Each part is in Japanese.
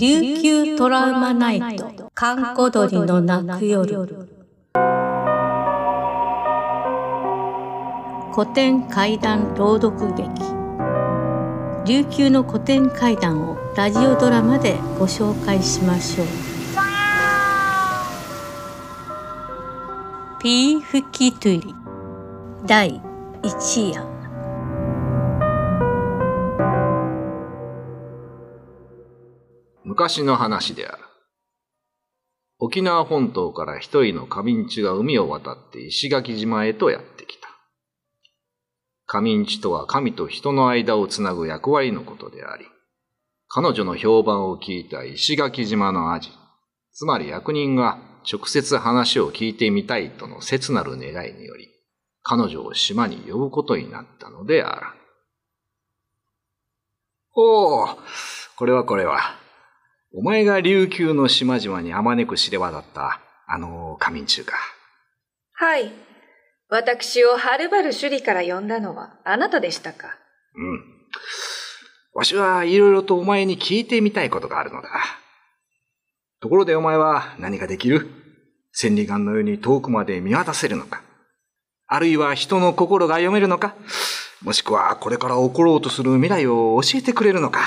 琉球トラウマナイト、閑古鳥の鳴く夜。古典怪談朗読劇。琉球の古典怪談をラジオドラマでご紹介しましょう。ピーフキトゥリ第一夜昔の話である。沖縄本島から一人の仮眠地が海を渡って石垣島へとやってきた。仮眠地とは神と人の間をつなぐ役割のことであり、彼女の評判を聞いた石垣島のアジ、つまり役人が直接話を聞いてみたいとの切なる願いにより、彼女を島に呼ぶことになったのである。おお、これはこれは。お前が琉球の島々にあまねく知れ渡った、あの仮眠中か。はい。私をはるばる首里から呼んだのはあなたでしたか？うん。わしはいろいろとお前に聞いてみたいことがあるのだ。ところでお前は何ができる？千里眼のように遠くまで見渡せるのか？あるいは人の心が読めるのか？もしくはこれから起ころうとする未来を教えてくれるのか？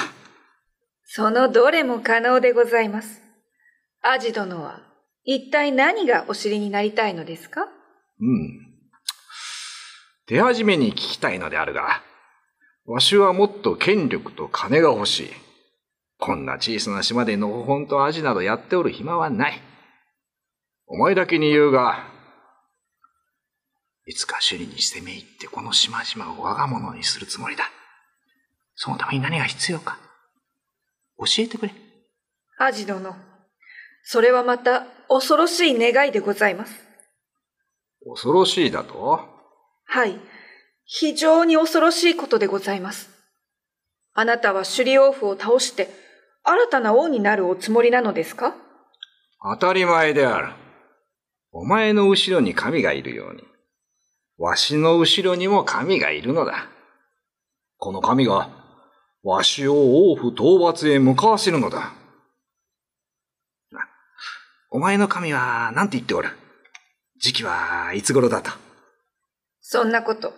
そのどれも可能でございます。アジ殿は、一体何がお知りになりたいのですか？うん。手始めに聞きたいのであるが、わしはもっと権力と金が欲しい。こんな小さな島でのほほんとアジなどやっておる暇はない。お前だけに言うが、いつか首里に攻め入ってこの島々を我が物にするつもりだ。そのために何が必要か。教えてくれ。アジ殿、それはまた恐ろしい願いでございます。恐ろしいだと？はい。非常に恐ろしいことでございます。あなたは首里王府を倒して新たな王になるおつもりなのですか？当たり前である。お前の後ろに神がいるように、わしの後ろにも神がいるのだ。この神がわしを王府討伐へ向かわせるのだ。お前の神は何て言っておる？時期はいつ頃だと。そんなこと、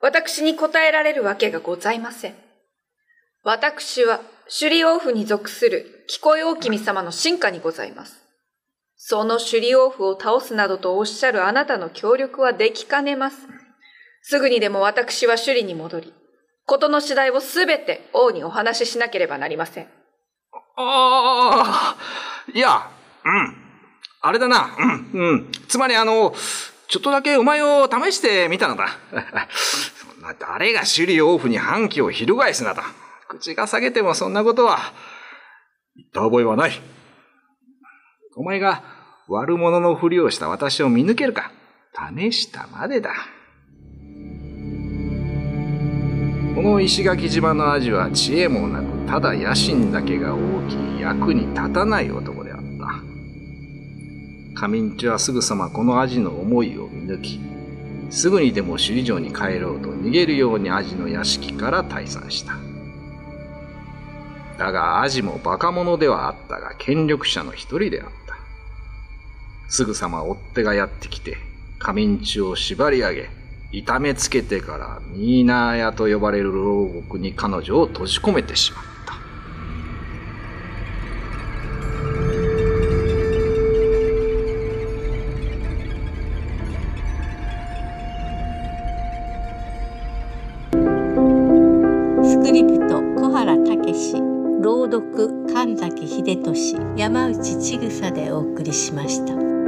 私に答えられるわけがございません。私は首里王府に属する聞こえ王君様の進化にございます。その首里王府を倒すなどとおっしゃるあなたの協力はできかねます。すぐにでも私は首里に戻り、ことの次第をすべて王にお話ししなければなりません。ああ、いや、うん。あれだな、うん、うん。つまりあの、ちょっとだけお前を試してみたのだ。そんな誰が首里王府に反旗を翻すなど。口が下げてもそんなことは、言った覚えはない。お前が悪者のふりをした私を見抜けるか？試したまでだ。この石垣島のアジは知恵もなくただ野心だけが大きい役に立たない男であった。上んちはすぐさまこのアジの思いを見抜きすぐにでも首里城に帰ろうと逃げるようにアジの屋敷から退散した。だがアジもバカ者ではあったが権力者の一人であった。すぐさま追っ手がやってきて上んちを縛り上げ痛めつけてからミーナー屋と呼ばれる牢獄に彼女を閉じ込めてしまった。スクリプト小原武史朗読神崎秀俊山内千草でお送りしました。